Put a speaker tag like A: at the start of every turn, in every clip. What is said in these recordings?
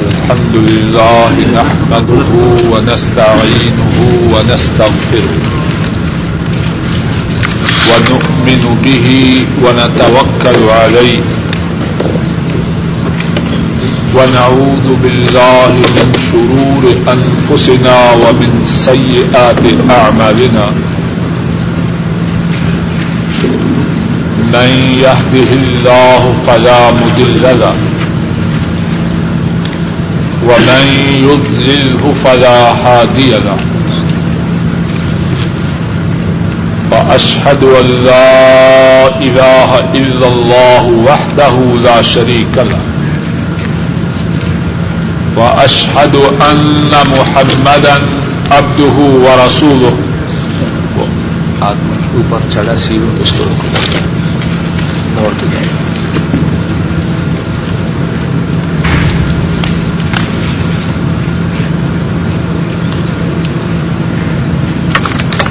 A: الحمد لله نحمده ونستعينه ونستغفره ونؤمن به ونتوكل عليه ونعوذ بالله من شرور أنفسنا ومن سيئات أعمالنا من يهده الله فلا مدل له ومن يضلله فلا هادي له وأشهد أن لا إله إلا الله وحده لا شريك له وأشهد أن محمدا عبده ورسوله آدمی اوپر چڑھا سی اس کو دوڑتے جائے۔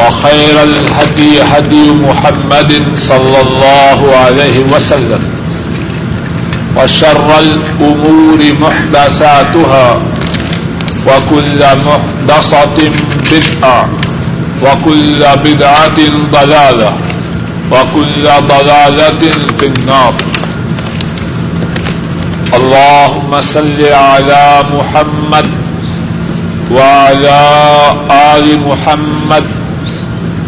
A: وخير الهدي هدي محمد صلى الله عليه وسلم وشر الأمور محدثاتها وكل محدثة بدعة وكل بدعة ضلالة وكل ضلالة في النار اللهم صل على محمد وعلى آل محمد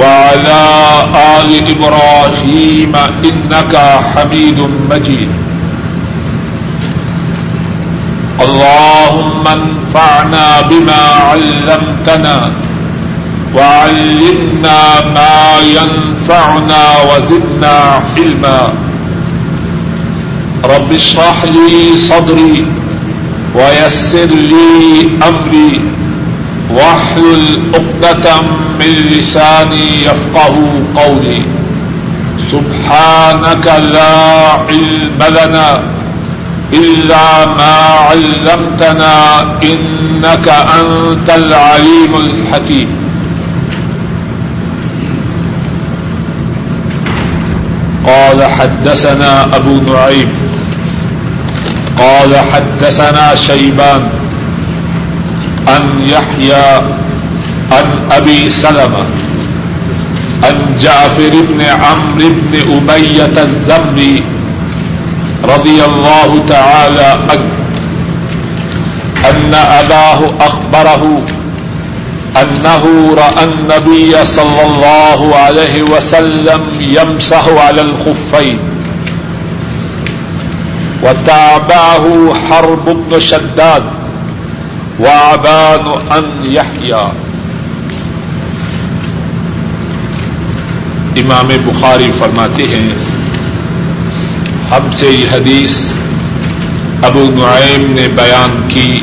A: وعلى آل إبراهيم إنك حميد مجيد. اللهم انفعنا بما علمتنا وعلمنا ما ينفعنا وزدنا علما. رب اشرح لي صدري ويسر لي أمري. واحلل عقدة من لساني يفقه قولي. سبحانك لا علم لنا إلا ما علمتنا إنك أنت العليم الحكيم. قال حدثنا أبو نعيم. قال حدثنا شيبان. أن يحيى عن أبي سلمة عن جعفر بن عمرو بن أمية الزمري رضي الله تعالى عنه، أن أباه أخبره أنه رأى النبي صلى الله عليه وسلم يمسح على الخفين، وتابعه حرب بن شداد. وعبان أن يحيى امام بخاری فرماتے ہیں، ہم سے یہ حدیث ابو نعیم نے بیان کی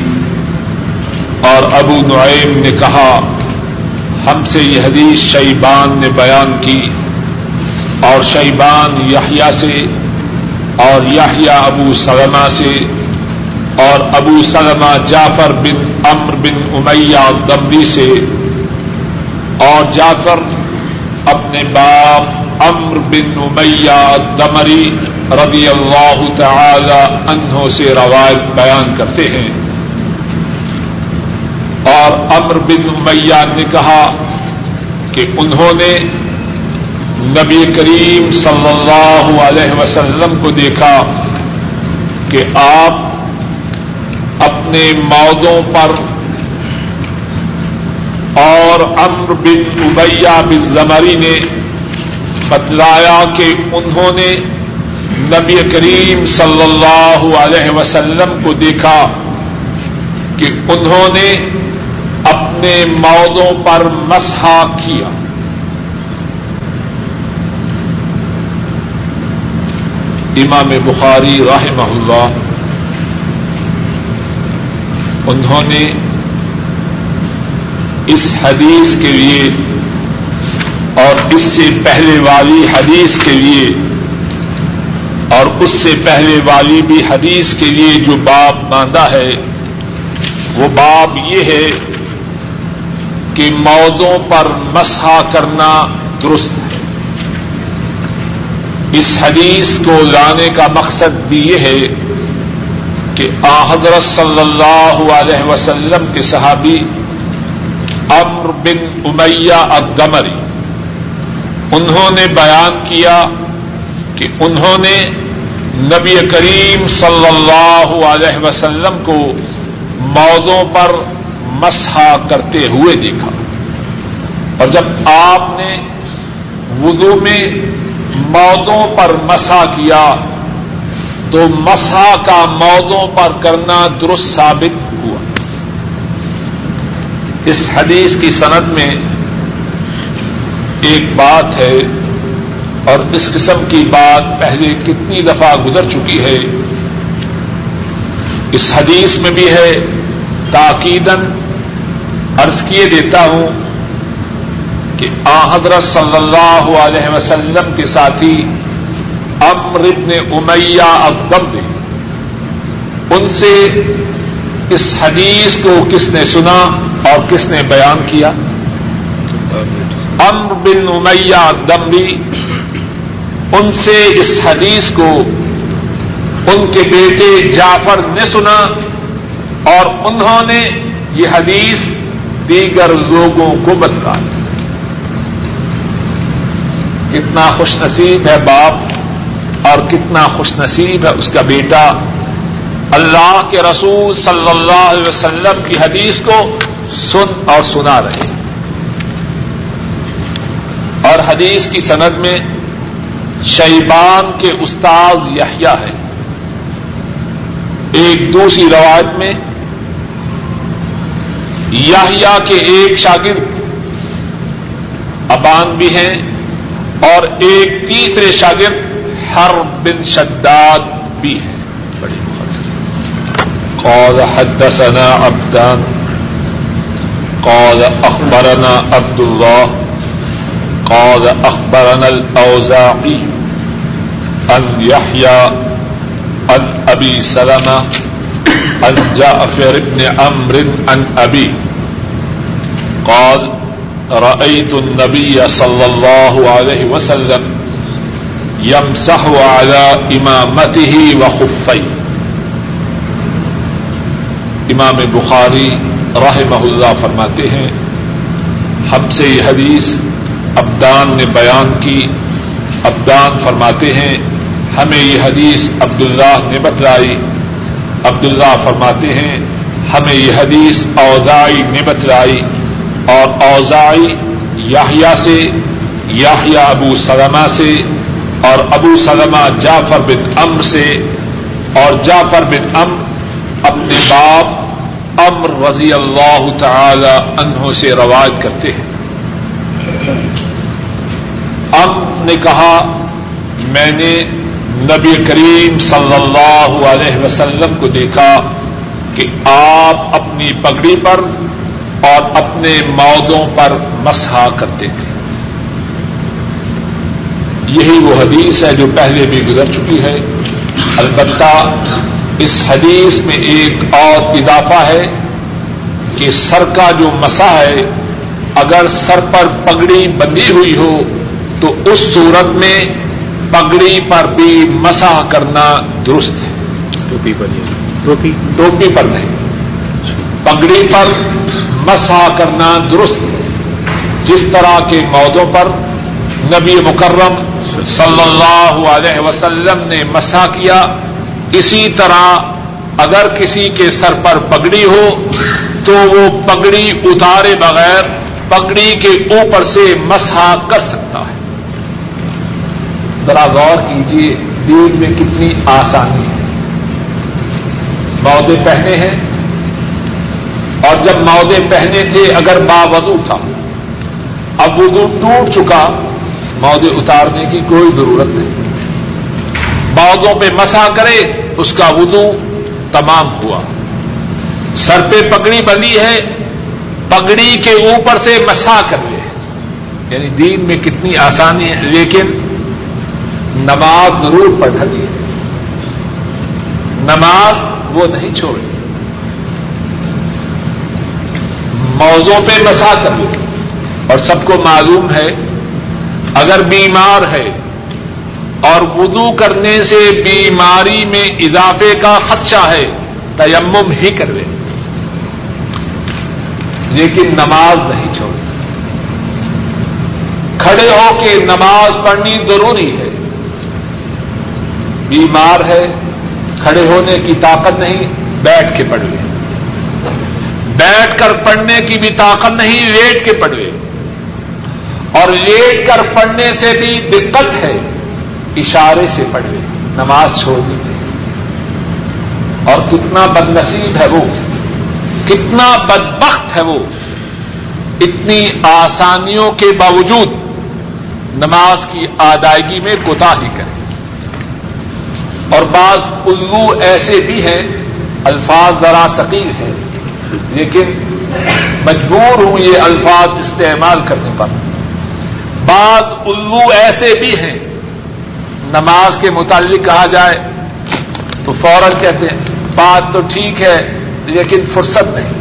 A: اور ابو نعیم نے کہا، ہم سے یہ حدیث شیبان نے بیان کی اور شیبان یحییٰ سے اور یحییٰ ابو سلمہ سے اور ابو سلمہ جعفر بن امر بن امیہ دمری سے اور جعفر اپنے باپ امر بن امیہ دمری رضی اللہ تعالی انہوں سے روایت بیان کرتے ہیں۔ اور امر بن امیہ نے کہا کہ انہوں نے نبی کریم صلی اللہ علیہ وسلم کو دیکھا کہ آپ اپنے مودوں پر اور امر بن ابیا بن زمری نے بتلایا کہ انہوں نے نبی کریم صلی اللہ علیہ وسلم کو دیکھا کہ انہوں نے اپنے مودوں پر مسحا کیا۔ امام بخاری رحمہ اللہ انہوں نے اس حدیث کے لیے اور اس سے پہلے والی حدیث کے لیے اور اس سے پہلے والی بھی حدیث کے لیے جو باب باندھا ہے، وہ باب یہ ہے کہ مودوں پر مسحا کرنا درست ہے۔ اس حدیث کو لانے کا مقصد بھی یہ ہے کہ حضرت صلی اللہ علیہ وسلم کے صحابی امر بن امیہ الدمری، انہوں نے بیان کیا کہ انہوں نے نبی کریم صلی اللہ علیہ وسلم کو مودوں پر مسحا کرتے ہوئے دیکھا۔ اور جب آپ نے وضو میں مودوں پر مسا کیا تو مسا کا مودوں پر کرنا درست ثابت ہوا۔ اس حدیث کی صنعت میں ایک بات ہے اور اس قسم کی بات پہلے کتنی دفعہ گزر چکی ہے۔ اس حدیث میں بھی ہے تاکیدن عرض کیے دیتا ہوں کہ آ حضرت صلی اللہ علیہ وسلم کے ساتھی امر ابن امیہ اکبر نے ان سے اس حدیث کو کس نے سنا اور کس نے بیان کیا؟ امر بن امیہ دمبی ان سے اس حدیث کو ان کے بیٹے جعفر نے سنا اور انہوں نے یہ حدیث دیگر لوگوں کو بتلایا کتنا خوش نصیب ہے باپ۔ اور کتنا خوش نصیب ہے اس کا بیٹا اللہ کے رسول صلی اللہ علیہ وسلم کی حدیث کو سن اور سنا رہے اور حدیث کی سند میں شیبان کے استاذ یحییٰ ہے۔ ایک دوسری روایت میں یحییٰ کے ایک شاگرد ابان بھی ہیں اور ایک تیسرے شاگرد ہر بن شداد بھی ہے۔ بڑی قال حدثنا عبدان، قال اخبرنا عبد الله قال اخبرنا الاوزاعي ان يحيى عن ابي سلمة عن جعفر بن عمرو عن ابي قال رأيت النبي صلى الله عليه وسلم يمسح على إمامته وخفيه. امام بخاری رحمہ اللہ فرماتے ہیں، ہم سے یہ حدیث ابدان نے بیان کی۔ ابدان فرماتے ہیں، ہمیں یہ حدیث عبداللہ نے بتلائی۔ عبداللہ فرماتے ہیں، ہمیں یہ حدیث اودائی نے بتلائی۔ اور اوزائی یاہیا سے یاہیا ابو سلمہ سے اور ابو سلمہ جعفر بن ام سے اور جعفر بن ام اپنے باپ امر رضی اللہ تعالی انہوں سے روایت کرتے ہیں۔ ام نے کہا، میں نے نبی کریم صلی اللہ علیہ وسلم کو دیکھا کہ آپ اپنی پگڑی پر اور اپنے مودوں پر مسحا کرتے تھے۔ یہی وہ حدیث ہے جو پہلے بھی گزر چکی ہے۔ البتہ اس حدیث میں ایک اور اضافہ ہے کہ سر کا جو مسا ہے اگر سر پر پگڑی بندی ہوئی ہو تو اس صورت میں پگڑی پر بھی مسا کرنا درست ہے۔
B: ٹوپی پر
A: ٹوپی ٹوپی پر نہیں۔ پگڑی پر مسا کرنا درست ہے۔ جس طرح کے مودوں پر نبی مکرم صلی اللہ علیہ وسلم نے مسا کیا۔ اسی طرح اگر کسی کے سر پر پگڑی ہو تو وہ پگڑی اتارے بغیر پگڑی کے اوپر سے مسا کر سکتا ہے۔ ذرا غور کیجیے دین میں کتنی آسانی ہے۔ مودے پہنے ہیں۔ اور جب مودے پہنے تھے، اگر باوضو تھا، اب وضو ٹوٹ چکا۔ مودے اتارنے کی کوئی ضرورت نہیں۔ مودوں پہ مسا کرے، اس کا وضو تمام ہوا۔ سر پہ پگڑی بنی ہے، پگڑی کے اوپر سے مسا کر لے۔ یعنی دین میں کتنی آسانی ہے، لیکن نماز ضرور پڑھ ہے۔ نماز وہ نہیں چھوڑی موضوع پہ مسا کر لے۔ اور سب کو معلوم ہے اگر بیمار ہے اور وضو کرنے سے بیماری میں اضافے کا خدشہ ہے، تیمم ہی کر لے لیکن نماز نہیں چھوڑ کھڑے ہو کے نماز پڑھنی ضروری ہے۔ بیمار ہے، کھڑے ہونے کی طاقت نہیں، بیٹھ کے پڑھ لے بیٹھ کر پڑھنے کی بھی طاقت نہیں، لیٹ کے پڑھ لے اور لیٹ کر پڑھنے سے بھی دقت ہے، اشارے سے پڑھ لے نماز چھوڑ دی اور کتنا بد نصیب ہے وہ، کتنا بدبخت ہے وہ، اتنی آسانیوں کے باوجود نماز کی ادائیگی میں کوتا ہی کرے۔ اور بعض الو ایسے بھی ہیں، الفاظ ذرا ثقیل ہیں، لیکن مجبور ہوں یہ الفاظ استعمال کرنے پر۔ بعض الو ایسے بھی ہیں نماز کے متعلق کہا جائے تو فوراً کہتے ہیں بات تو ٹھیک ہے لیکن فرصت نہیں۔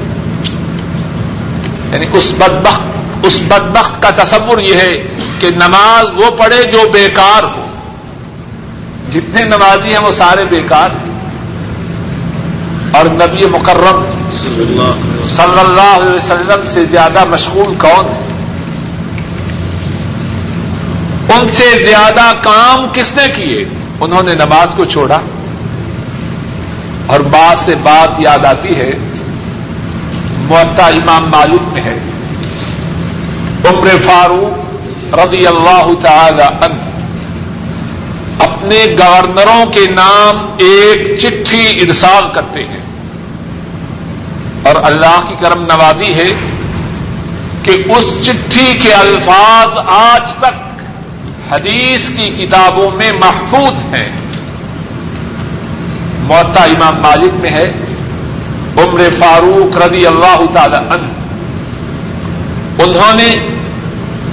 A: یعنی اس بدبخت اس بدبخت کا تصور یہ ہے کہ نماز وہ پڑھے جو بیکار ہو۔ جتنے نمازی ہیں وہ سارے بیکار ہیں۔ اور نبی مکرم صلی اللہ علیہ وسلم سے زیادہ مشغول کون ہے؟ ان سے زیادہ کام کس نے کیے؟ انہوں نے نماز کو چھوڑا۔ اور بات سے بات یاد آتی ہے معتا امام مالک میں ہے۔ عمر فاروق رضی اللہ تعالی عنہ اپنے گورنروں کے نام ایک چٹھی ارسال کرتے ہیں۔ اور اللہ کی کرم نوازی ہے کہ اس چٹھی کے الفاظ آج تک حدیث کی کتابوں میں محفوظ ہیں۔ موتا امام مالک میں ہے، عمر فاروق رضی اللہ تعالی عنہ۔ انہوں نے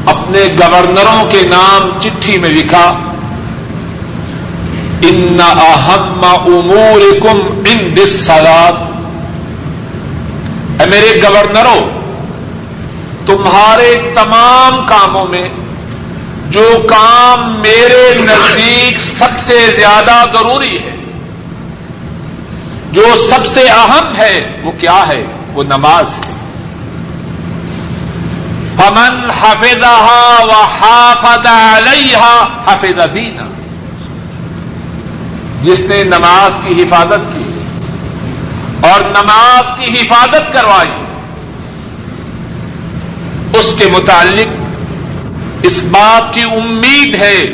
A: اپنے گورنروں کے نام چٹھی میں لکھا، ان اہم امور کم ان دسات میرے گورنروں، تمہارے تمام کاموں میں جو کام میرے نزدیک سب سے زیادہ ضروری ہے، جو سب سے اہم ہے، وہ کیا ہے؟ وہ نماز ہے۔ فمن حفظ و حافظ علیہ حفظ دینا جس نے نماز کی حفاظت کی اور نماز کی حفاظت کروائی، اس کے متعلق اس بات کی امید ہے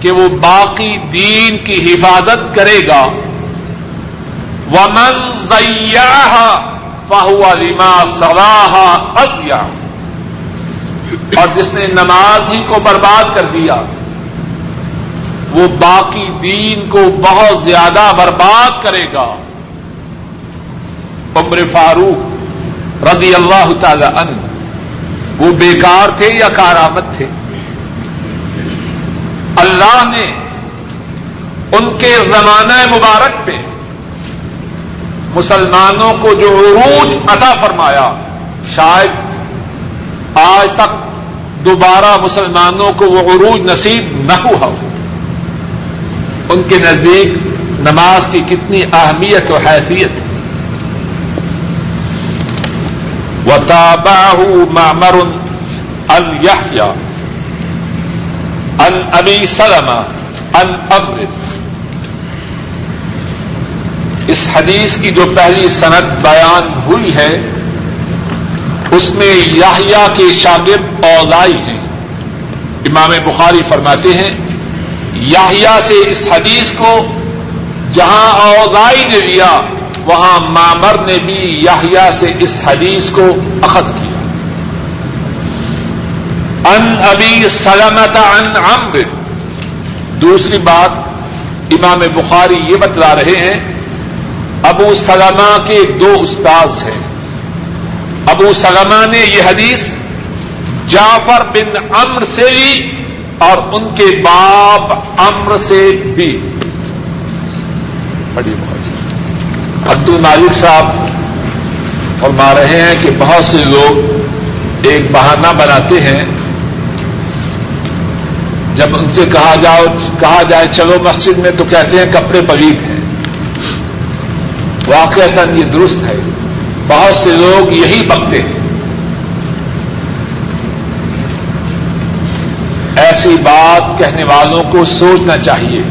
A: کہ وہ باقی دین کی حفاظت کرے گا۔ ومن سیاح فہو لما سواہ ادیا اور جس نے نماز ہی کو برباد کر دیا، وہ باقی دین کو بہت زیادہ برباد کرے گا۔ عمر فاروق رضی اللہ تعالی عنہ وہ بیکار تھے یا کارآمد تھے؟ اللہ نے ان کے زمانہ مبارک پہ مسلمانوں کو جو عروج عطا فرمایا، شاید آج تک دوبارہ مسلمانوں کو وہ عروج نصیب نہ ہوا ہو۔ ان کے نزدیک نماز کی کتنی اہمیت و حیثیت ہے۔ و معمر ان یحیا ان ابی سلمہ ان امرت اس حدیث کی جو پہلی صنعت بیان ہوئی ہے، اس میں یاہیا کے شاگرد اولائی ہیں۔ امام بخاری فرماتے ہیں یاہیا سے اس حدیث کو جہاں اوزائی نے لیا وہاں مامر نے بھی یاہیا سے اس حدیث کو اخذ کیا۔ ان ابی سلامت ان امر دوسری بات امام بخاری یہ بتلا رہے ہیں، ابو سلمہ کے دو استاذ ہیں۔ ابو سلمہ نے یہ حدیث جعفر بن امر سے بھی اور ان کے باپ امر سے بھی۔ بڑی عبد المالک صاحب فرما رہے ہیں کہ بہت سے لوگ ایک بہانہ بناتے ہیں۔ جب ان سے کہا جاؤ، کہا جائے چلو مسجد میں تو کہتے ہیں کپڑے پلیت ہیں۔ واقعتا یہ درست ہے۔ بہت سے لوگ یہی بکتے ہیں۔ ایسی بات کہنے والوں کو سوچنا چاہیے۔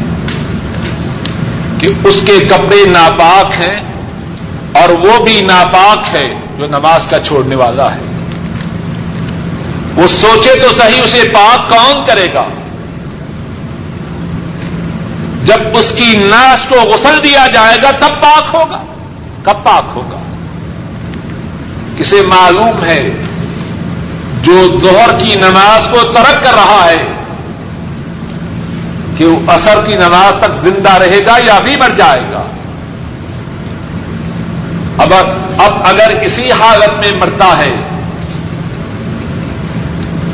A: کہ اس کے کپڑے ناپاک ہیں اور وہ بھی ناپاک ہے جو نماز کا چھوڑنے والا ہے۔ وہ سوچے تو صحیح اسے پاک کون کرے گا؟ جب اس کی ناش کو غسل دیا جائے گا تب پاک ہوگا۔ کب پاک ہوگا؟ کسے معلوم ہے جو دوہر کی نماز کو ترک کر رہا ہے کہ وہ اثر کی نماز تک زندہ رہے گا یا بھی مر جائے گا۔ اب اب اگر اسی حالت میں مرتا ہے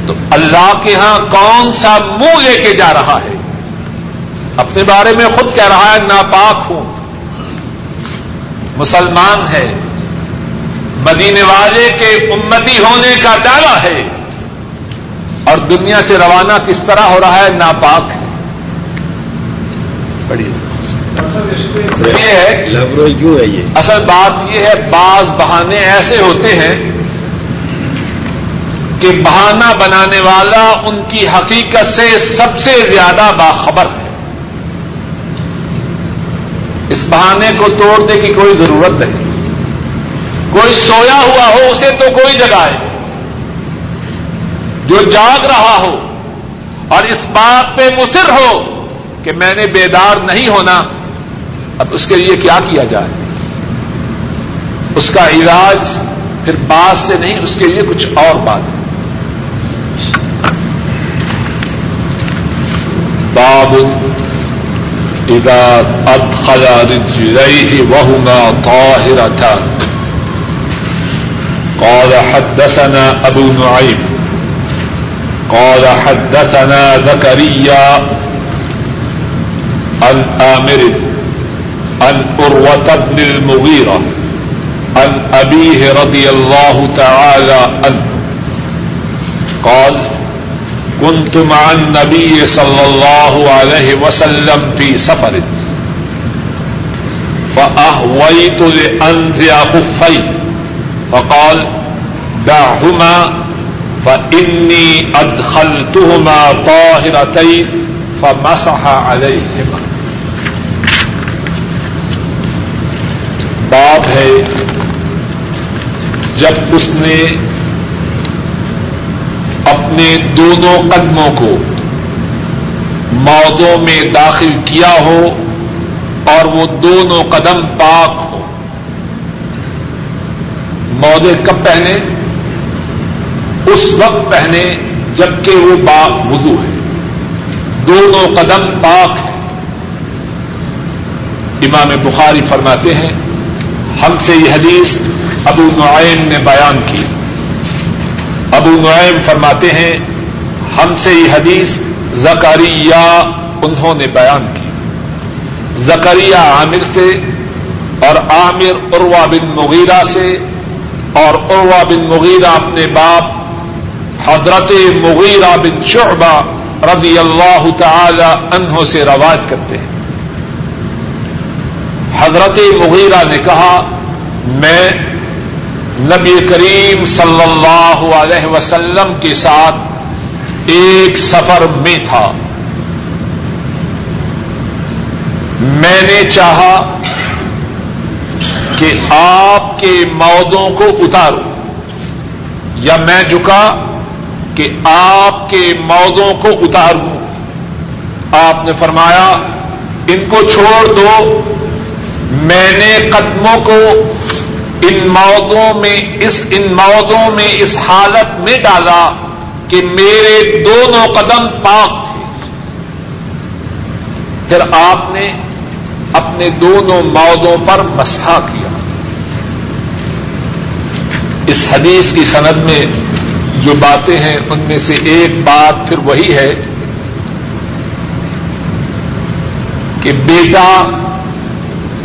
A: تو اللہ کے ہاں کون سا منہ لے کے جا رہا ہے؟ اپنے بارے میں خود کہہ رہا ہے، ناپاک ہوں۔ مسلمان ہے۔ مدینے والے کے امتی ہونے کا دعوی ہے۔ اور دنیا سے روانہ کس طرح ہو رہا ہے؟ ناپاک ہے۔ یہ ہے کیوں ہے یہ۔ اصل بات یہ ہے بعض بہانے ایسے ہوتے ہیں کہ بہانہ بنانے والا ان کی حقیقت سے سب سے زیادہ باخبر ہے۔ اس بہانے کو توڑنے کی کوئی ضرورت نہیں۔ کوئی سویا ہوا ہو اسے تو کوئی جگائے جو جاگ رہا ہو اور اس بات پہ مصر ہو کہ میں نے بیدار نہیں ہونا، اب اس کے لیے کیا کیا جائے؟ اس کا علاج پھر بات سے نہیں، اس کے لیے کچھ اور بات۔ باب اذا ادخل رجليه وهما طاهرتان قال حدثنا ابو نعيم، قال حدثنا زكريا عن آمر، عن أروة بن المغيرة، عن أبيه رضي الله تعالى عنه. قال كنت مع النبي صلى الله عليه وسلم في سفر، فأهويت لأنزع خفي فقال دعهما، فإني أدخلتهما طاهرتين، فمسح عليهما. باب ہے۔ جب اس نے اپنے دونوں قدموں کو مودوں میں داخل کیا ہو اور وہ دونوں قدم پاک ہو۔ مودے کب پہنے؟ اس وقت پہنے جبکہ وہ باغ وضو ہے۔ دونوں قدم پاک ہے امام بخاری فرماتے ہیں ہم سے یہ حدیث ابو نعیم نے بیان کی۔ ابو نعیم فرماتے ہیں، ہم سے یہ حدیث زکریہ انہوں نے بیان کی۔ زکریہ عامر سے اور عامر عروا بن مغیرہ سے اور عروا بن مغیرہ اپنے باپ حضرت مغیرہ بن شعبہ رضی اللہ تعالی عنہ سے روایت کرتے ہیں۔ حضرت مغیرہ نے کہا، میں نبی کریم صلی اللہ علیہ وسلم کے ساتھ ایک سفر میں تھا۔ میں نے چاہا کہ آپ کے مودوں کو اتاروں، یا میں جھکا کہ آپ کے مودوں کو اتاروں۔ آپ نے فرمایا، ان کو چھوڑ دو میں نے قدموں کو ان مودوں میں، اس ان مودوں میں، اس حالت میں ڈالا کہ میرے دونوں قدم پاک تھے۔ پھر آپ نے اپنے دونوں مودوں پر مسا کیا۔ اس حدیث کی سند میں جو باتیں ہیں، ان میں سے ایک بات پھر وہی ہے کہ بیٹا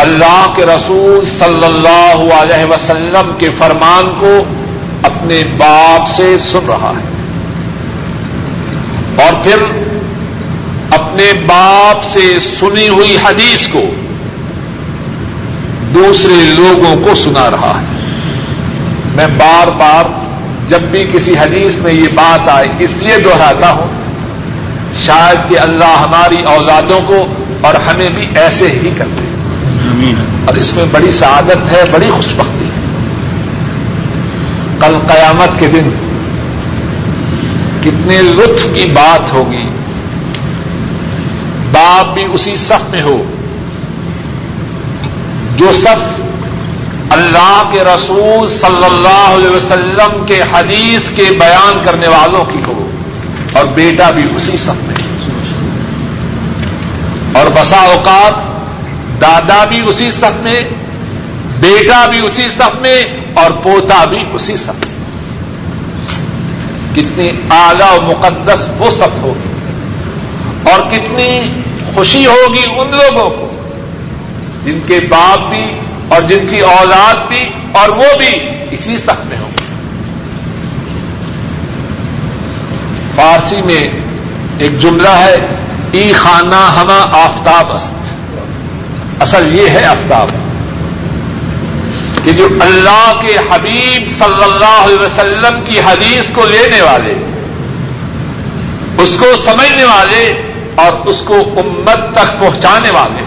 A: اللہ کے رسول صلی اللہ علیہ وسلم کے فرمان کو اپنے باپ سے سن رہا ہے۔ اور پھر اپنے باپ سے سنی ہوئی حدیث کو دوسرے لوگوں کو سنا رہا ہے۔ میں بار بار جب بھی کسی حدیث میں یہ بات آئے، اس لیے دوہراتا ہوں، شاید کہ اللہ ہماری اولادوں کو اور ہمیں بھی ایسے ہی کرتے۔ ہیں اور اس میں بڑی سعادت ہے، بڑی خوش بختی ہے۔ کل قیامت کے دن کتنے لطف کی بات ہوگی۔ باپ بھی اسی صف میں ہو۔ جو صف اللہ کے رسول صلی اللہ علیہ وسلم کے حدیث کے بیان کرنے والوں کی ہو، اور بیٹا بھی اسی صف میں۔ اور بسا اوقات دادا بھی اسی صف میں، بیٹا بھی اسی صف میں اور پوتا بھی اسی صف میں۔ کتنی اعلی و مقدس وہ سب ہوگی۔ اور کتنی خوشی ہوگی ان لوگوں کو۔ جن کے باپ بھی اور جن کی اولاد بھی اور وہ بھی اسی سخت میں ہوں فارسی میں ایک جملہ ہے، ای خانہ ہما آفتاب است اصل یہ ہے آفتاب کہ جو اللہ کے حبیب صلی اللہ علیہ وسلم کی حدیث کو لینے والے، اس کو سمجھنے والے اور اس کو امت تک پہنچانے والے۔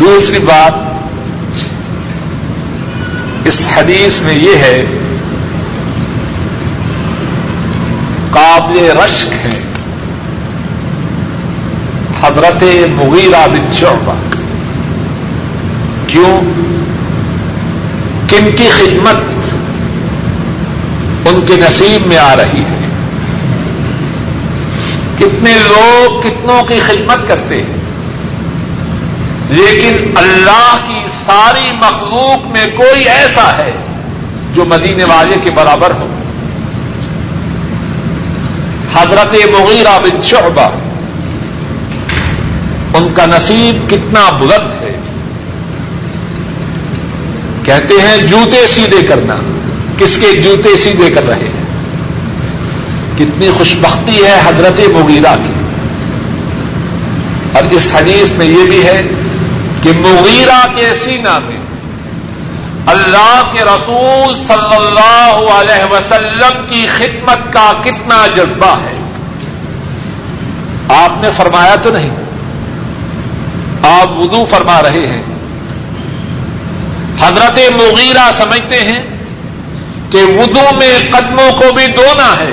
A: دوسری بات اس حدیث میں یہ ہے، قابل رشک ہے۔ حضرت مغیرہ بن شعبہ. کیوں؟ کن کی خدمت ان کے نصیب میں آ رہی ہے؟ کتنے لوگ کتنوں کی خدمت کرتے ہیں؟ لیکن اللہ کی ساری مخلوق میں کوئی ایسا ہے جو مدینے والے کے برابر ہو؟ حضرت مغیرہ بن شعبہ ان کا نصیب کتنا بلند ہے۔ کہتے ہیں جوتے سیدھے کرنا۔ کس کے جوتے سیدھے کر رہے ہیں؟ کتنی خوشبختی ہے حضرت مغیرہ کی۔ اور اس حدیث میں یہ بھی ہے کہ مغیرہ کے سینا میں اللہ کے رسول صلی اللہ علیہ وسلم کی خدمت کا کتنا جذبہ ہے۔ آپ نے فرمایا تو نہیں۔ آپ وضو فرما رہے ہیں۔ حضرت مغیرہ سمجھتے ہیں کہ وضو میں قدموں کو بھی دھونا ہے۔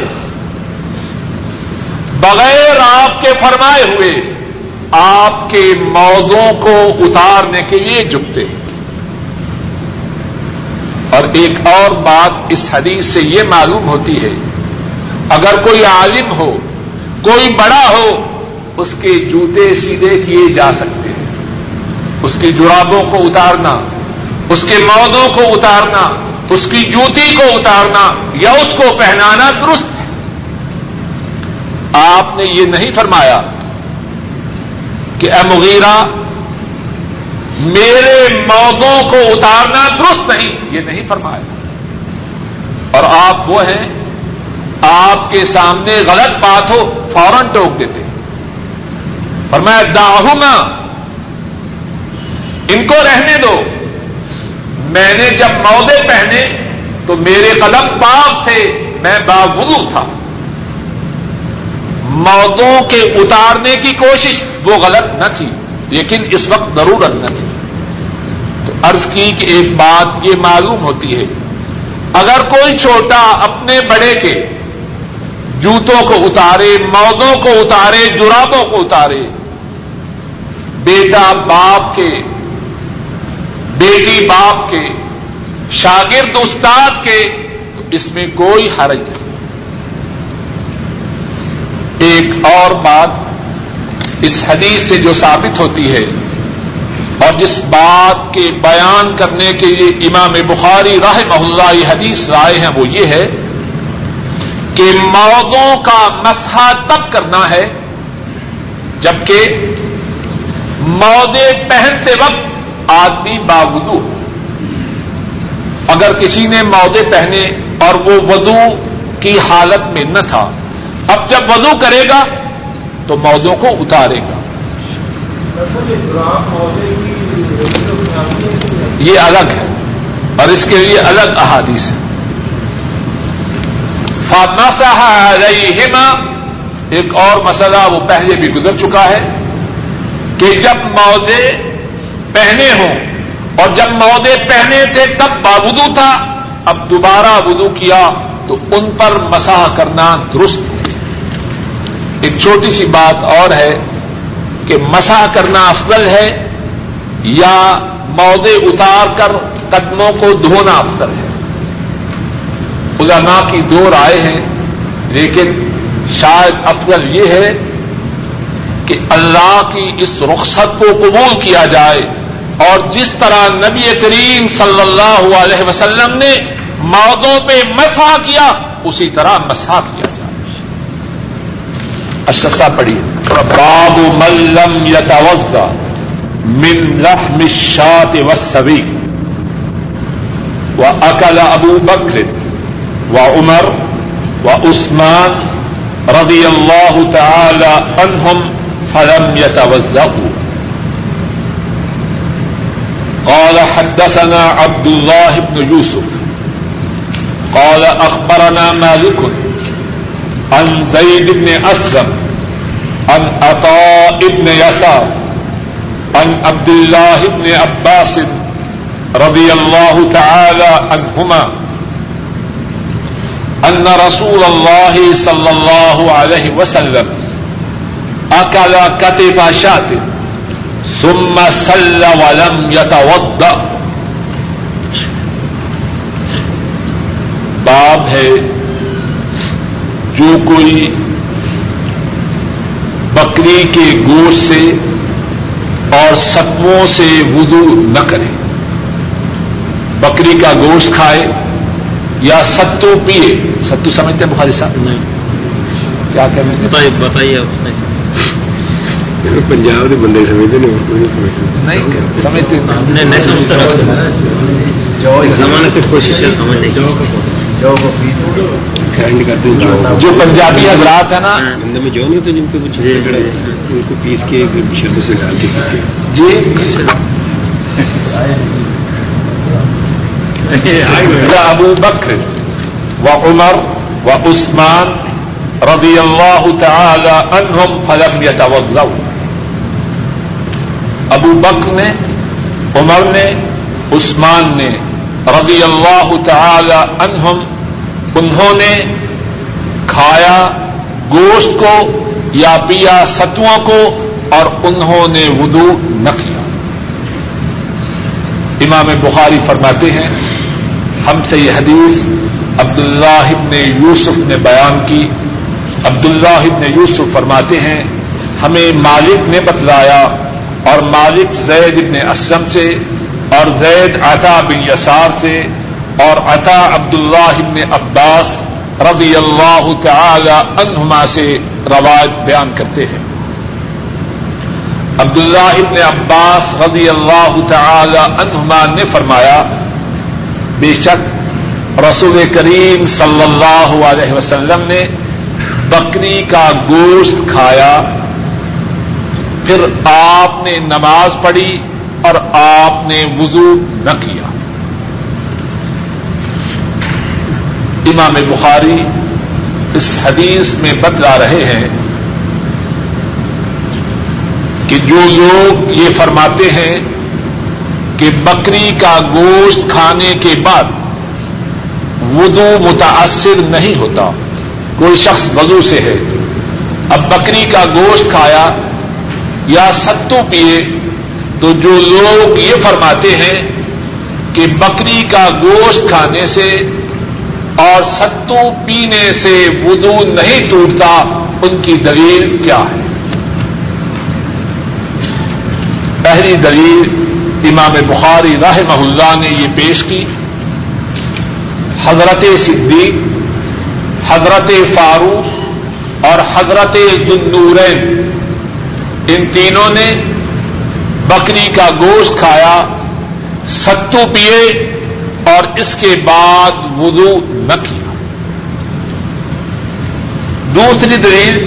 A: بغیر آپ کے فرمائے ہوئے آپ کے موضوع کو اتارنے کے لیے جھکتے ہیں۔ اور ایک اور بات اس حدیث سے یہ معلوم ہوتی ہے، اگر کوئی عالم ہو، کوئی بڑا ہو، اس کے جوتے سیدھے کیے جا سکتے ہیں۔ اس کی جرابوں کو اتارنا، اس کے مودوں کو اتارنا، اس کی جوتی کو اتارنا یا اس کو پہنانا درست ہے؟ آپ نے یہ نہیں فرمایا کہ اے مغیرہ، میرے مودوں کو اتارنا درست نہیں، یہ نہیں فرمایا۔ اور آپ وہ ہیں، آپ کے سامنے غلط بات ہو، فوراً ٹوک دیتے۔ فرمایا داہوں ان کو رہنے دو۔ میں نے جب مودے پہنے تو میرے قدم پاک تھے، میں باغلو تھا۔ مودوں کے اتارنے کی کوشش وہ غلط نہ تھی، لیکن اس وقت ضرورت نہ تھی۔ تو عرض کی کہ ایک بات یہ معلوم ہوتی ہے، اگر کوئی چھوٹا اپنے بڑے کے جوتوں کو اتارے مودوں کو اتارے، جرابوں کو اتارے، بیٹا باپ کے بیٹی باپ کے، شاگرد استاد کے، تو اس میں کوئی حرج نہیں۔ ایک اور بات اس حدیث سے جو ثابت ہوتی ہے، اور جس بات کے بیان کرنے کے لیے امام بخاری راہ محلہ یہ حدیث رائے ہیں، وہ یہ ہے کہ مودوں کا مسحا تب کرنا ہے جبکہ مودے پہنتے وقت آدمی باوضو۔ اگر کسی نے مودے پہنے اور وہ وضو کی حالت میں نہ تھا، اب جب وضو کرے گا تو مودوں کو اتارے گا۔ یہ الگ ہے اور اس کے لیے الگ احادیث ہے فاطمہ صاحب ایک اور مسئلہ وہ پہلے بھی گزر چکا ہے کہ جب موزے پہنے ہوں۔ اور جب مودے پہنے تھے تب باوضو تھا۔ اب دوبارہ وضو کیا تو ان پر مساح کرنا درست ہے۔ ایک چھوٹی سی بات اور ہے کہ مساح کرنا افضل ہے یا مودے اتار کر قدموں کو دھونا افضل ہے۔ علماء کی دو رائے ہیں، لیکن شاید افضل یہ ہے کہ اللہ کی اس رخصت کو قبول کیا جائے۔ اور جس طرح نبی کریم صلی اللہ علیہ وسلم نے مودوں پہ مسا کیا، اسی طرح مسا کیا جائے۔ اشرف صاحب، پڑھیے۔ باب ملم یتوزا من لحم الشات والسبی و اکل ابو بکر و عمر و عثمان رضی اللہ تعالی عنہم فلم يتوزقوا قال حدثنا عبد الله بن يوسف. قال أخبرنا مالك عن زيد بن أسلم عن عطاء بن يسار عن عبد الله بن عباس رضي الله تعالى عنهما أن رسول الله صلى الله عليه وسلم أكل كتف شات ثم سل ولم يتوضأ. باب ہے جو کوئی بکری کے گوشت سے اور ستووں سے وضو نہ کرے۔ بکری کا گوشت کھائے یا ستو پیے ستو سمجھتے ہیں بخاری صاحب؟ نہیں۔ کیا کہتے
B: بتائیے
C: پنجاب کے بندے سمجھتے
A: نہیں سمجھتے
B: نہیں سمجھتا زمانے سے کوشش ہے سمجھنے
A: جو پنجابی حضرات ہیں نا
C: بندے میں جو نہیں ہوتے جن کو کچھ ان کو پیس کے شربت میں ڈال کے
A: جی ابو بکر و عمر و عثمان رضی اللہ تعالی عنہم فلم يتوضؤ ابو بکر نے، عمر نے، عثمان نے، رضی اللہ تعالی عنہم، انہوں نے کھایا، گوشت کو یا پیا ستووں کو اور انہوں نے وضو نہ کیا۔ امام بخاری فرماتے ہیں، ہم سے یہ حدیث عبد اللہ ابن یوسف نے بیان کی۔ عبد اللہ ابن یوسف فرماتے ہیں، ہمیں مالک نے بتلایا اور مالک زید ابن اسلم سے اور زید عطا بن یسار سے اور عطا عبد اللہ ابن عباس رضی اللہ تعالی عنہما سے روایت بیان کرتے ہیں۔ عبداللہ ابن عباس رضی اللہ تعالی عنہما نے فرمایا، بے شک رسول کریم صلی اللہ علیہ وسلم نے بکری کا گوشت کھایا پھر آپ نے نماز پڑھی اور آپ نے وضو نہ کیا۔ امام بخاری اس حدیث میں بتلا رہے ہیں کہ جو لوگ یہ فرماتے ہیں کہ بکری کا گوشت کھانے کے بعد وضو متاثر نہیں ہوتا، کوئی شخص وضو سے ہے، اب بکری کا گوشت کھایا یا ستو پیے، تو جو لوگ یہ فرماتے ہیں کہ بکری کا گوشت کھانے سے اور ستو پینے سے وضو نہیں ٹوٹتا، ان کی دلیل کیا ہے؟ پہلی دلیل امام بخاری راہ اللہ نے یہ پیش کی، حضرت صدیق، حضرت فاروق اور حضرت ذنورین ان تینوں نے بکری کا گوشت کھایا، ستو پیے اور اس کے بعد وضو نہ کیا۔ دوسری دلیل،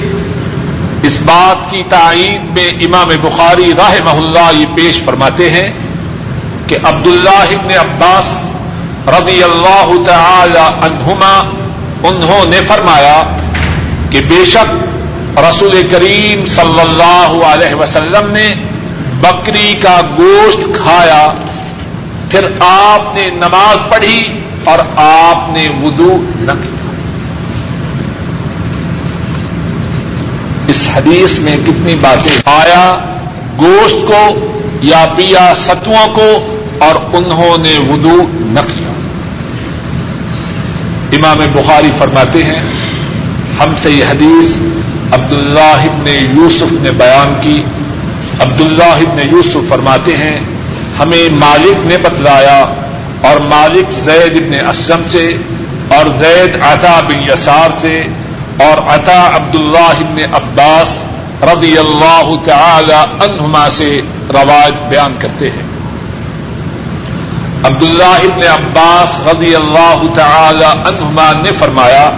A: اس بات کی تائید میں امام بخاری راہ محلہ یہ پیش فرماتے ہیں کہ عبداللہ ابن عباس رضی اللہ تعالی عنہما، انہوں نے فرمایا کہ بے شک رسول کریم صلی اللہ علیہ وسلم نے بکری کا گوشت کھایا، پھر آپ نے نماز پڑھی اور آپ نے وضو نہ کیا۔ اس حدیث میں کتنی باتیں آیا، گوشت کو یا پیا ستووں کو اور انہوں نے وضو نہ کیا۔ امام بخاری فرماتے ہیں، ہم سے یہ حدیث عبد اللہ ابن یوسف نے بیان کی۔ عبد اللہ ابن یوسف فرماتے ہیں، ہمیں مالک نے بتلایا اور مالک زید ابن اسلم سے اور زید عطا بن یسار سے اور عطا عبد اللہ ابن عباس رضی اللہ تعالی عنہما سے روایت بیان کرتے ہیں۔ عبداللہ ابن عباس رضی اللہ تعالی عنہما نے فرمایا،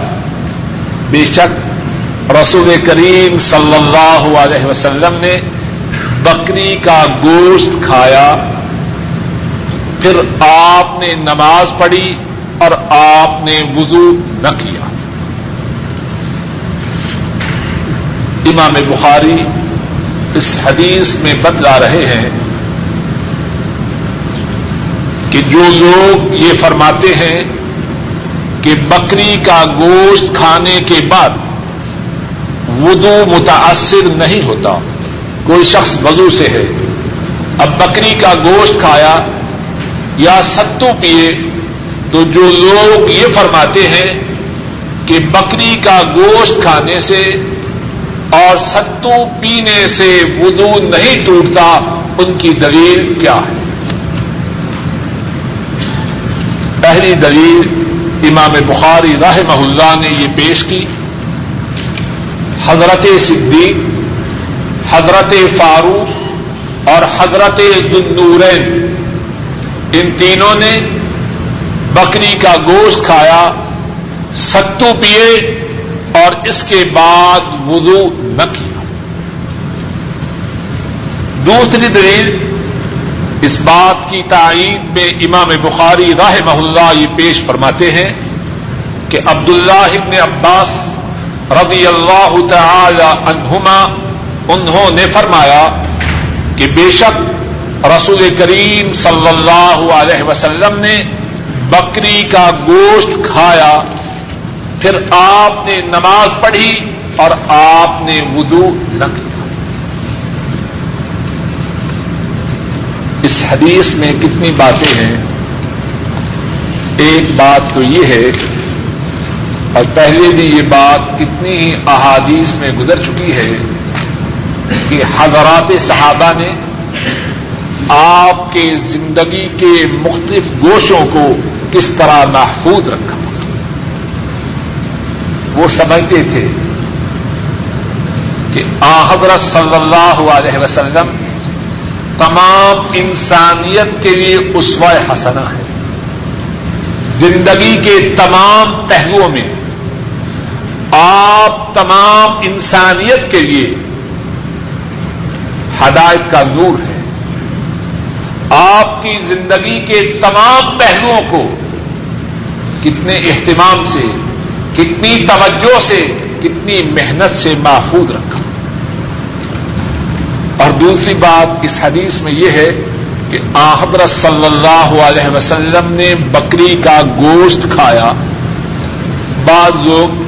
A: بے شک رسول کریم صلی اللہ علیہ وسلم نے بکری کا گوشت کھایا، پھر آپ نے نماز پڑھی اور آپ نے وضو نہ کیا۔ امام بخاری اس حدیث میں بتلا رہے ہیں کہ جو لوگ یہ فرماتے ہیں کہ بکری کا گوشت کھانے کے بعد وضو متاثر نہیں ہوتا۔ کوئی شخص وضو سے ہے، اب بکری کا گوشت کھایا یا ستو پیے، تو جو لوگ یہ فرماتے ہیں کہ بکری کا گوشت کھانے سے اور ستو پینے سے وضو نہیں ٹوٹتا، ان کی دلیل کیا ہے؟ پہلی دلیل امام بخاری راہ اللہ نے یہ پیش کی۔ حضرت صدیق، حضرت فاروق اور حضرت ذنورین ان تینوں نے بکری کا گوشت کھایا، ستو پیے اور اس کے بعد وضو نہ کیا۔ دوسری دلیل، اس بات کی تائید میں امام بخاری راہ محلہ یہ پیش فرماتے ہیں کہ عبداللہ ابن عباس رضی اللہ تعالی عنہما، انہوں نے فرمایا کہ بے شک رسول کریم صلی اللہ علیہ وسلم نے بکری کا گوشت کھایا، پھر آپ نے نماز پڑھی اور آپ نے وضو نہ کیا۔ اس حدیث میں کتنی باتیں ہیں۔ ایک بات تو یہ ہے اور پہلے بھی یہ بات کتنی ہی احادیث میں گزر چکی ہے کہ حضرات صحابہ نے آپ کے زندگی کے مختلف گوشوں کو کس طرح محفوظ رکھا۔ وہ سمجھتے تھے کہ آ حضرت صلی اللہ علیہ وسلم تمام انسانیت کے لیے اسوائے حسنا ہے۔ زندگی کے تمام پہلوؤں میں آپ تمام انسانیت کے لیے ہدایت کا نور ہے۔ آپ کی زندگی کے تمام پہلوؤں کو کتنے اہتمام سے، کتنی توجہ سے، کتنی محنت سے محفوظ رکھا۔ اور دوسری بات اس حدیث میں یہ ہے کہ آحدر صلی اللہ علیہ وسلم نے بکری کا گوشت کھایا۔ بعض لوگ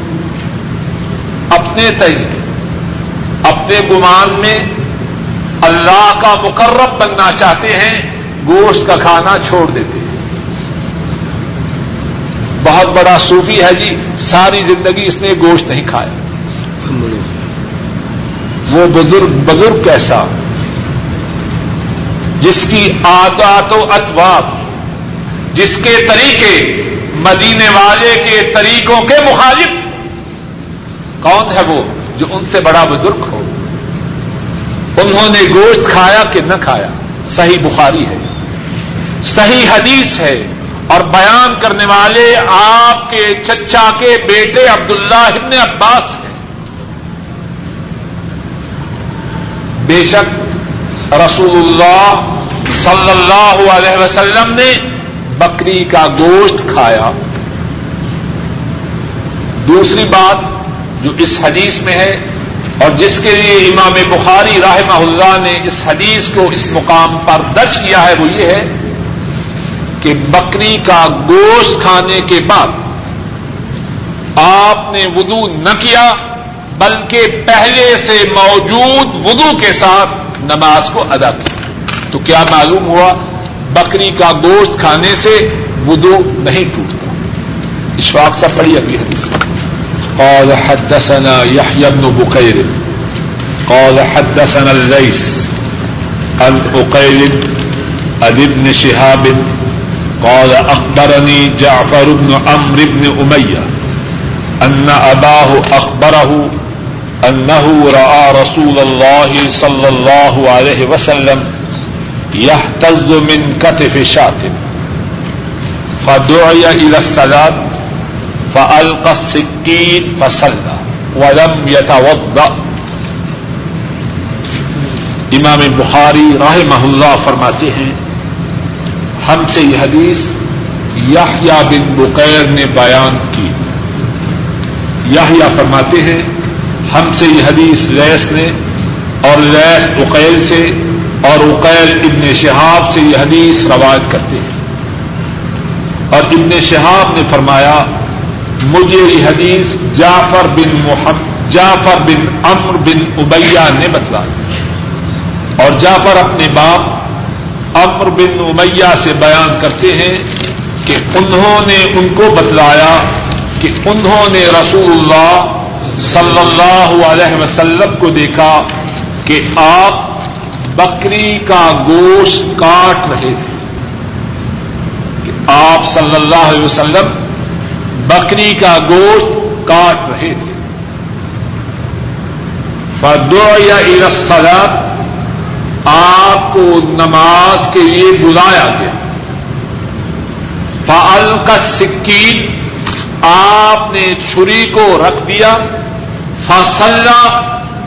A: اپنے تئی اپنے گمان میں اللہ کا مقرب بننا چاہتے ہیں، گوشت کا کھانا چھوڑ دیتے ہیں۔ بہت بڑا صوفی ہے جی ساری زندگی اس نے گوشت نہیں کھایا۔ وہ بزرگ بزرگ کیسا؟ جس کی آدات و اتواب جس کے طریقے، مدینے والے کے طریقوں کے مخالف کون ہے وہ جو ان سے بڑا بزرگ ہو؟ انہوں نے گوشت کھایا کہ نہ کھایا؟ صحیح بخاری ہے۔ صحیح حدیث ہے۔ اور بیان کرنے والے آپ کے چچا کے بیٹے عبداللہ ابن عباس ہیں۔ بے شک رسول اللہ صلی اللہ علیہ وسلم نے بکری کا گوشت کھایا۔ دوسری بات جو اس حدیث میں ہے اور جس کے لیے امام بخاری رحمہ اللہ نے اس حدیث کو اس مقام پر درج کیا ہے وہ یہ ہے کہ بکری کا گوشت کھانے کے بعد آپ نے وضو نہ کیا، بلکہ پہلے سے موجود وضو کے ساتھ نماز کو ادا کیا تو کیا معلوم ہوا بکری کا گوشت کھانے سے وضو نہیں ٹوٹتا؟ اشفاق سب پڑی اگلی حدیث۔ قال حدثنا يحيى بن بكير قال حدثنا الليث عن أقيل عن ابن شهاب قال أخبرني جعفر بن عمرو بن أمية أن أباه أخبره أنه رأى رسول الله صلى الله عليه وسلم يهتز من كتف شاة فدعي إلى الصلاة فألقى السكين فصلى ولم يتوضأ. امام بخاری راہ اللہ فرماتے ہیں، ہم سے یہ حدیث یحیا بن بقیر نے بیان کی۔ یحیا فرماتے ہیں، ہم سے یہ حدیث لیس نے اور لیس اقیل سے اور اقیل ابن شہاب سے یہ حدیث روایت کرتے ہیں۔ اور ابن شہاب نے فرمایا مجھے یہ حدیث جعفر بن محمد جعفر بن امر بن ابیا نے بتلایا اور جعفر اپنے باپ امر بن امیہ سے بیان کرتے ہیں کہ انہوں نے ان کو بتلایا کہ انہوں نے رسول اللہ صلی اللہ علیہ وسلم کو دیکھا کہ آپ بکری کا گوشت کاٹ رہے تھے۔ کہ آپ صلی اللہ علیہ وسلم بکری کا گوشت کاٹ رہے تھے۔ فدو یا ارسلات آپ کو نماز کے لیے بلایا گیا۔ فعل کا سکین آپ نے چھری کو رکھ دیا۔ فصلہ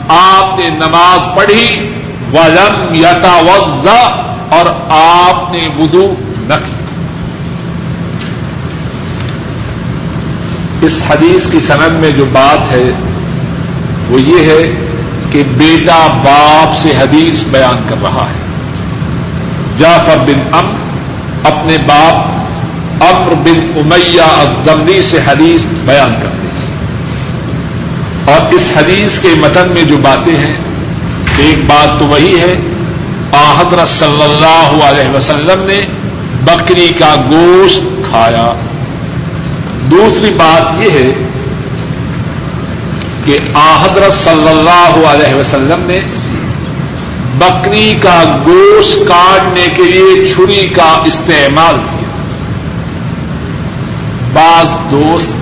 A: آپ نے نماز پڑھی۔ ولم یتا وزا اور آپ نے وضو نہ کیا اس حدیث کی سند میں جو بات ہے وہ یہ ہے کہ بیٹا باپ سے حدیث بیان کر رہا ہے۔ جعفر بن ام اپنے باپ امر بن امیہ اقدمری سے حدیث بیان کرتے ہیں۔ اور اس حدیث کے متن میں جو باتیں ہیں، ایک بات تو وہی ہے آحدر صلی اللہ علیہ وسلم نے بکری کا گوشت کھایا۔ دوسری بات یہ ہے کہ آحدر صلی اللہ علیہ وسلم نے بکری کا گوشت کاٹنے کے لیے چھری کا استعمال کیا۔ بعض دوست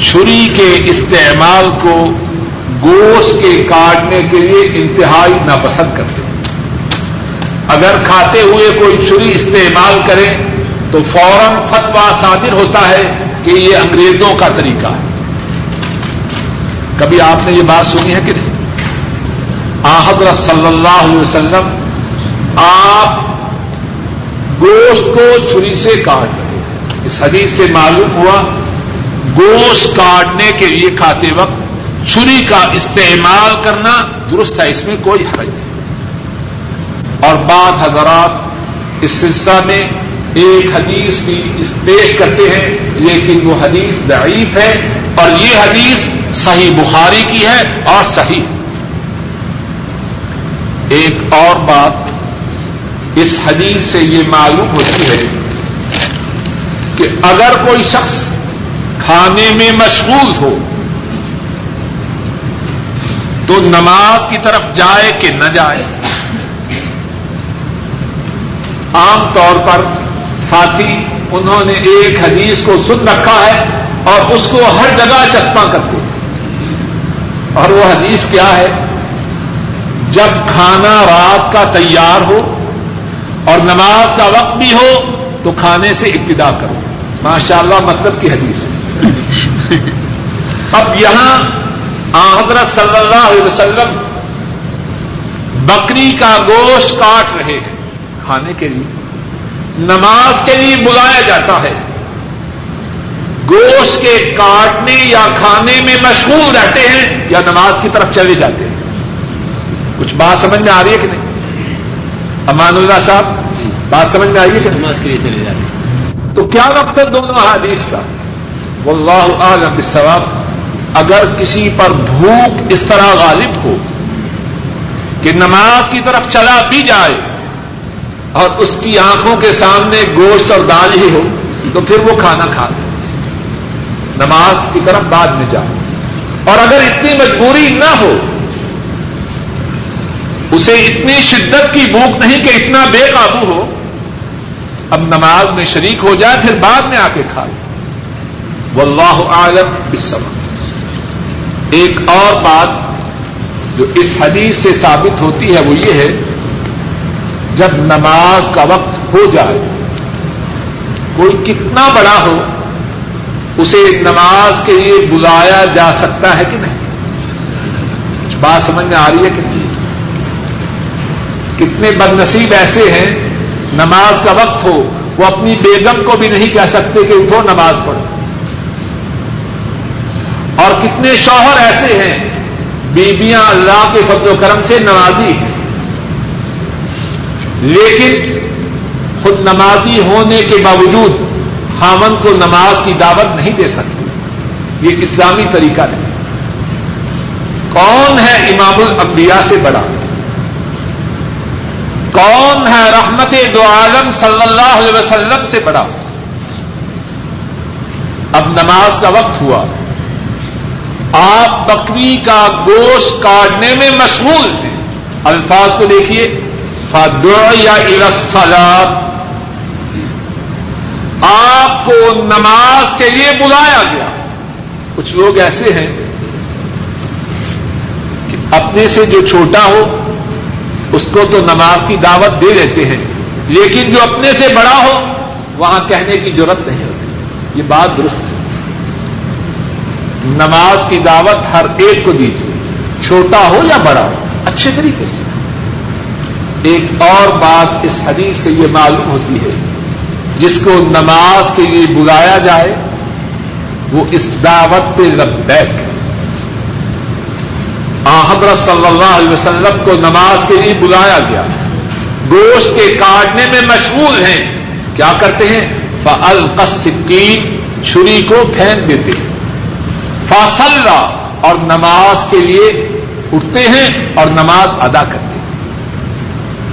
A: چھری کے استعمال کو گوشت کے کاٹنے کے لیے انتہائی ناپسند کرتے اگر کھاتے ہوئے کوئی چھری استعمال کرے تو فوراً فتوا صادر ہوتا ہے کہ یہ انگریزوں کا طریقہ ہے۔ کبھی آپ نے یہ بات سنی ہے کہ نہیں؟ حضرت صلی اللہ علیہ وسلم، آپ گوشت کو چھری سے کاٹ رہے اس حدیث سے معلوم ہوا، گوشت کاٹنے کے لیے کھاتے وقت چھری کا استعمال کرنا درست ہے، اس میں کوئی حرج نہیں۔ اور بعض حضرات اس سلسلہ میں ایک حدیث بھی پیش کرتے ہیں، لیکن وہ حدیث ضعیف ہے اور یہ حدیث صحیح بخاری کی ہے اور صحیح۔ ایک اور بات، اس حدیث سے یہ معلوم ہوتی ہے کہ اگر کوئی شخص کھانے میں مشغول ہو، تو نماز کی طرف جائے کہ نہ جائے۔ عام طور پر ساتھی، انہوں نے ایک حدیث کو سن رکھا ہے اور اس کو ہر جگہ چشمہ کرتے اور وہ حدیث کیا ہے؟ جب کھانا رات کا تیار ہو اور نماز کا وقت بھی ہو تو کھانے سے ابتدا کرو۔ ماشاء اللہ مطلب کی حدیث ہے۔ اب یہاں حضرت صلی اللہ علیہ وسلم بکری کا گوشت کاٹ رہے ہیں کھانے کے لیے۔ نماز کے لیے بلایا جاتا ہے۔ گوشت کے کاٹنے یا کھانے میں مشغول رہتے ہیں یا نماز کی طرف چلے جاتے ہیں۔ کچھ بات سمجھ میں آ رہی ہے کہ نہیں؟ امان اللہ صاحب بات سمجھ میں آئی ہے کہ
B: نماز کے لیے چلے جاتے ہیں۔
A: تو کیا مقصد دونوں حدیث کا؟ واللہ عالم بالثواب اگر کسی پر بھوک اس طرح غالب ہو کہ نماز کی طرف چلا بھی جائے اور اس کی آنکھوں کے سامنے گوشت اور دال ہی ہو، تو پھر وہ کھانا کھا لے۔ نماز کی طرف بعد میں جائے اور اگر اتنی مجبوری نہ ہو، اسے اتنی شدت کی بھوک نہیں کہ اتنا بے قابو ہو، اب نماز میں شریک ہو جائے، پھر بعد میں آ کے کھا لے۔ واللہ عالم بسم ایک اور بات جو اس حدیث سے ثابت ہوتی ہے، وہ یہ ہے جب نماز کا وقت ہو جائے، کوئی کتنا بڑا ہو، اسے نماز کے لیے بلایا جا سکتا ہے کہ نہیں؟ بات سمجھ میں آ رہی ہے کہ نہیں؟ کتنے بد نصیب ایسے ہیں، نماز کا وقت ہو، وہ اپنی بیگم کو بھی نہیں کہہ سکتے کہ اٹھو نماز پڑھو۔ اور کتنے شوہر ایسے ہیں، بیبیاں اللہ کے فضل و کرم سے نمازی ہیں۔ لیکن خود نمازی ہونے کے باوجود خامن کو نماز کی دعوت نہیں دے سکتے یہ اسلامی طریقہ نہیں کون ہے امام الانبیاء سے بڑا؟ کون ہے رحمت دو عالم صلی اللہ علیہ وسلم سے بڑا؟ اب نماز کا وقت ہوا۔ آپ بکری کا گوشت کاٹنے میں مشغول ہیں۔ الفاظ کو دیکھیے۔ یا ارسلات آپ کو نماز کے لیے بلایا گیا۔ کچھ لوگ ایسے ہیں کہ اپنے سے جو چھوٹا ہو، اس کو تو نماز کی دعوت دے دیتے ہیں۔ لیکن جو اپنے سے بڑا ہو، وہاں کہنے کی ضرورت نہیں ہوتی۔ یہ بات درست ہے۔ نماز کی دعوت ہر ایک کو دیجیے۔ چھوٹا ہو یا بڑا ہو، اچھے طریقے سے۔ ایک اور بات اس حدیث سے یہ معلوم ہوتی ہے، جس کو نماز کے لیے بلایا جائے، وہ اس دعوت پہ لبیک۔ حضرت صلی اللہ علیہ وسلم کو نماز کے لیے بلایا گیا۔ گوشت کے کاٹنے میں مشغول ہیں۔ کیا کرتے ہیں؟ فلقسکین چھری کو پھینک دیتے ہیں۔ فاصل اور نماز کے لیے اٹھتے ہیں اور نماز ادا کرتے ہیں۔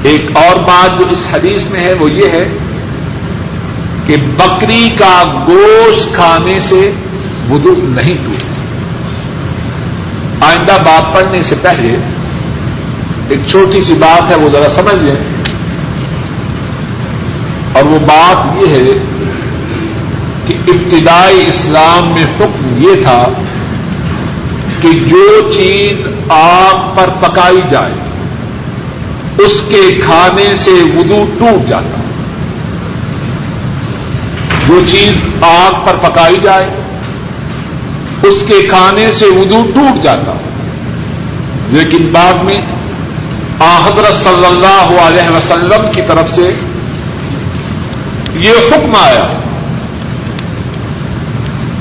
A: ایک اور بات جو اس حدیث میں ہے وہ یہ ہے کہ بکری کا گوشت کھانے سے وضو نہیں ٹوٹتا۔ آئندہ بات پڑھنے سے پہلے ایک چھوٹی سی بات ہے وہ ذرا سمجھ لیں۔ اور وہ بات یہ ہے کہ ابتدائی اسلام میں حکم یہ تھا کہ جو چیز آگ پر پکائی جائے اس کے کھانے سے وضو ٹوٹ جاتا۔ جو چیز آگ پر پکائی جائے، اس کے کھانے سے وضو ٹوٹ جاتا۔ لیکن بعد میں حضرت صلی اللہ علیہ وسلم کی طرف سے یہ حکم آیا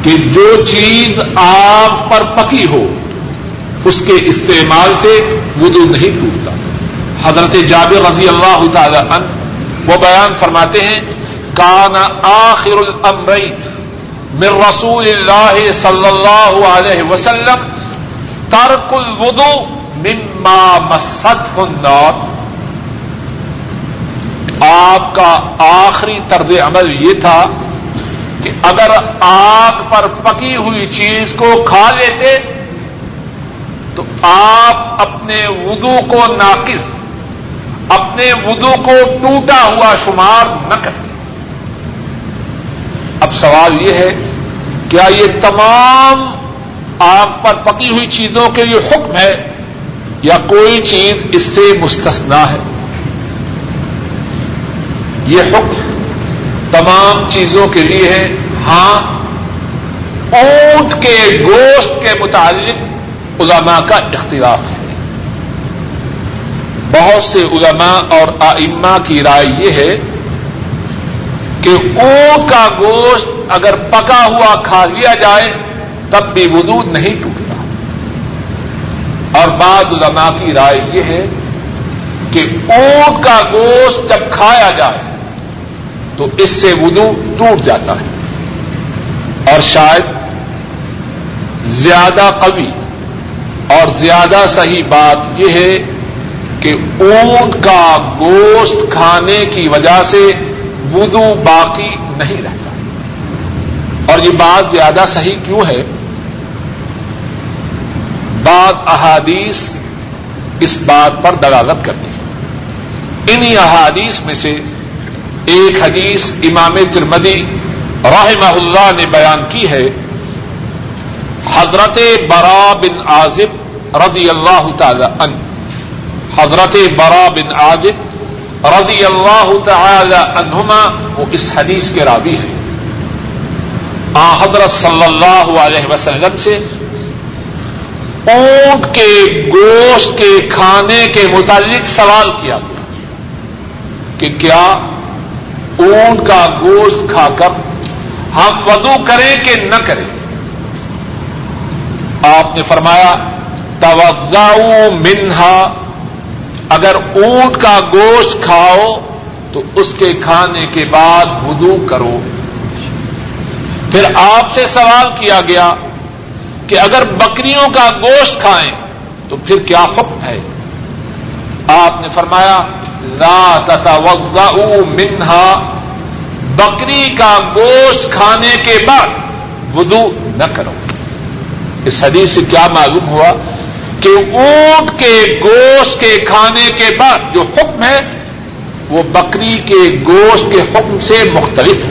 A: کہ جو چیز آگ پر پکی ہو، اس کے استعمال سے وضو نہیں ٹوٹتا۔ حضرت جابر رضی اللہ تعالی عنہ، وہ بیان فرماتے ہیں، کان آخر الامرین من رسول اللہ صلی اللہ علیہ وسلم ترک الوضو مما مسد النار. آپ کا آخری طرز عمل یہ تھا کہ اگر آگ پر پکی ہوئی چیز کو کھا لیتے، تو آپ اپنے وضو کو ناقص اپنے وضو کو ٹوٹا ہوا شمار نہ کرتے اب سوال یہ ہے، کیا یہ تمام آگ پر پکی ہوئی چیزوں کے لیے حکم ہے یا کوئی چیز اس سے مستثنا ہے؟ یہ حکم تمام چیزوں کے لیے ہے۔ ہاں اونٹ کے گوشت کے متعلق علماء کا اختلاف ہے۔ بہت سے علماء اور آئمہ کی رائے یہ ہے کہ اونٹ کا گوشت اگر پکا ہوا کھا لیا جائے تب بھی وضو نہیں ٹوٹتا۔ اور بعض علماء کی رائے یہ ہے کہ اونٹ کا گوشت جب کھایا جائے تو اس سے وضو ٹوٹ جاتا ہے اور شاید زیادہ قوی اور زیادہ صحیح بات یہ ہے کہ اونٹ کا گوشت کھانے کی وجہ سے وضو باقی نہیں رہتا۔ اور یہ بات زیادہ صحیح کیوں ہے؟ بعض احادیث اس بات پر دلالت کرتی ہے انہی احادیث میں سے ایک حدیث امام ترمدی رحمہ اللہ نے بیان کی ہے۔ حضرت برا بن عازب رضی اللہ تعالی عنہ۔ حضرت برا بن عازب رضی اللہ تعالی عنہما، وہ اس حدیث کے راوی ہیں۔ آ حضرت صلی اللہ علیہ وسلم سے اونٹ کے گوشت کے کھانے کے متعلق سوال کیا گیا کہ کیا اونٹ کا گوشت کھا کر ہم وضو کریں کہ نہ کریں؟ آپ نے فرمایا توجہ منہا اگر اونٹ کا گوشت کھاؤ تو اس کے کھانے کے بعد وضو کرو۔ پھر آپ سے سوال کیا گیا کہ اگر بکریوں کا گوشت کھائیں تو پھر کیا حکم ہے؟ آپ نے فرمایا، لا تتوضؤ منہا۔ بکری کا گوشت کھانے کے بعد وضو نہ کرو۔ اس حدیث سے کیا معلوم ہوا کہ اونٹ کے گوشت کے کھانے کے بعد جو حکم ہے، وہ بکری کے گوشت کے حکم سے مختلف ہے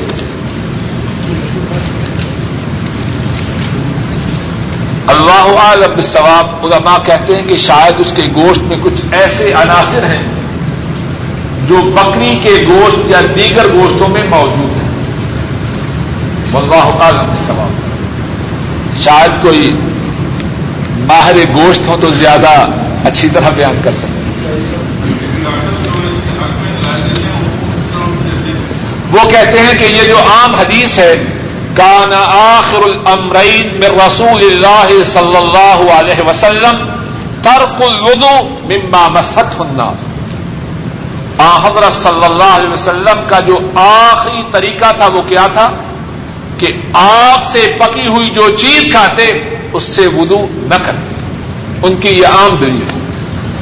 A: اللہ عالم ثواب علماء کہتے ہیں کہ شاید اس کے گوشت میں کچھ ایسے عناصر ہیں جو بکری کے گوشت یا دیگر گوشتوں میں موجود ہیں۔ اللہ عالم ثواب شاید کوئی باہر گوشت ہو تو زیادہ اچھی طرح بیان کر سکتے وہ کہتے ہیں کہ یہ جو عام حدیث ہے، کان آخر الامرین من رسول اللہ صلی اللہ علیہ وسلم ترک الوضو مما مسط النار۔ حضرت صلی اللہ علیہ وسلم کا جو آخری طریقہ تھا وہ کیا تھا؟ کہ آگ سے پکی ہوئی جو چیز کھاتے اس سے وضو نہ کرتے ان کی یہ عام دلیل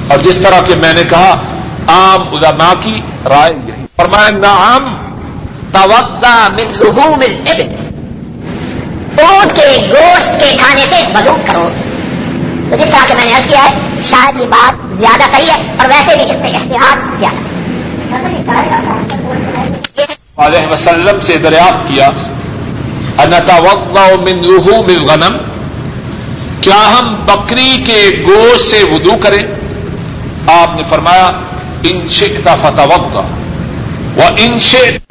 A: اور جس طرح کہ میں نے کہا، عام علماء کی رائے یہی۔ فرمایا، نعم
D: توقع من لحوم الابل۔ اونٹ کے گوشت کے کھانے سے وضو کرو۔ تو جس طرح کہ میں نے عرض کیا ہے، شاید یہ بات زیادہ صحیح ہے، اور ویسے بھی اس میں احتیاط زیادہ
A: علیہ وسلم سے دریافت کیا انتا وقت من لحوم الغنم۔ کیا ہم بکری کے گوشت سے وضو کریں؟ آپ نے فرمایا، ان شئت فتوقع و ان شئت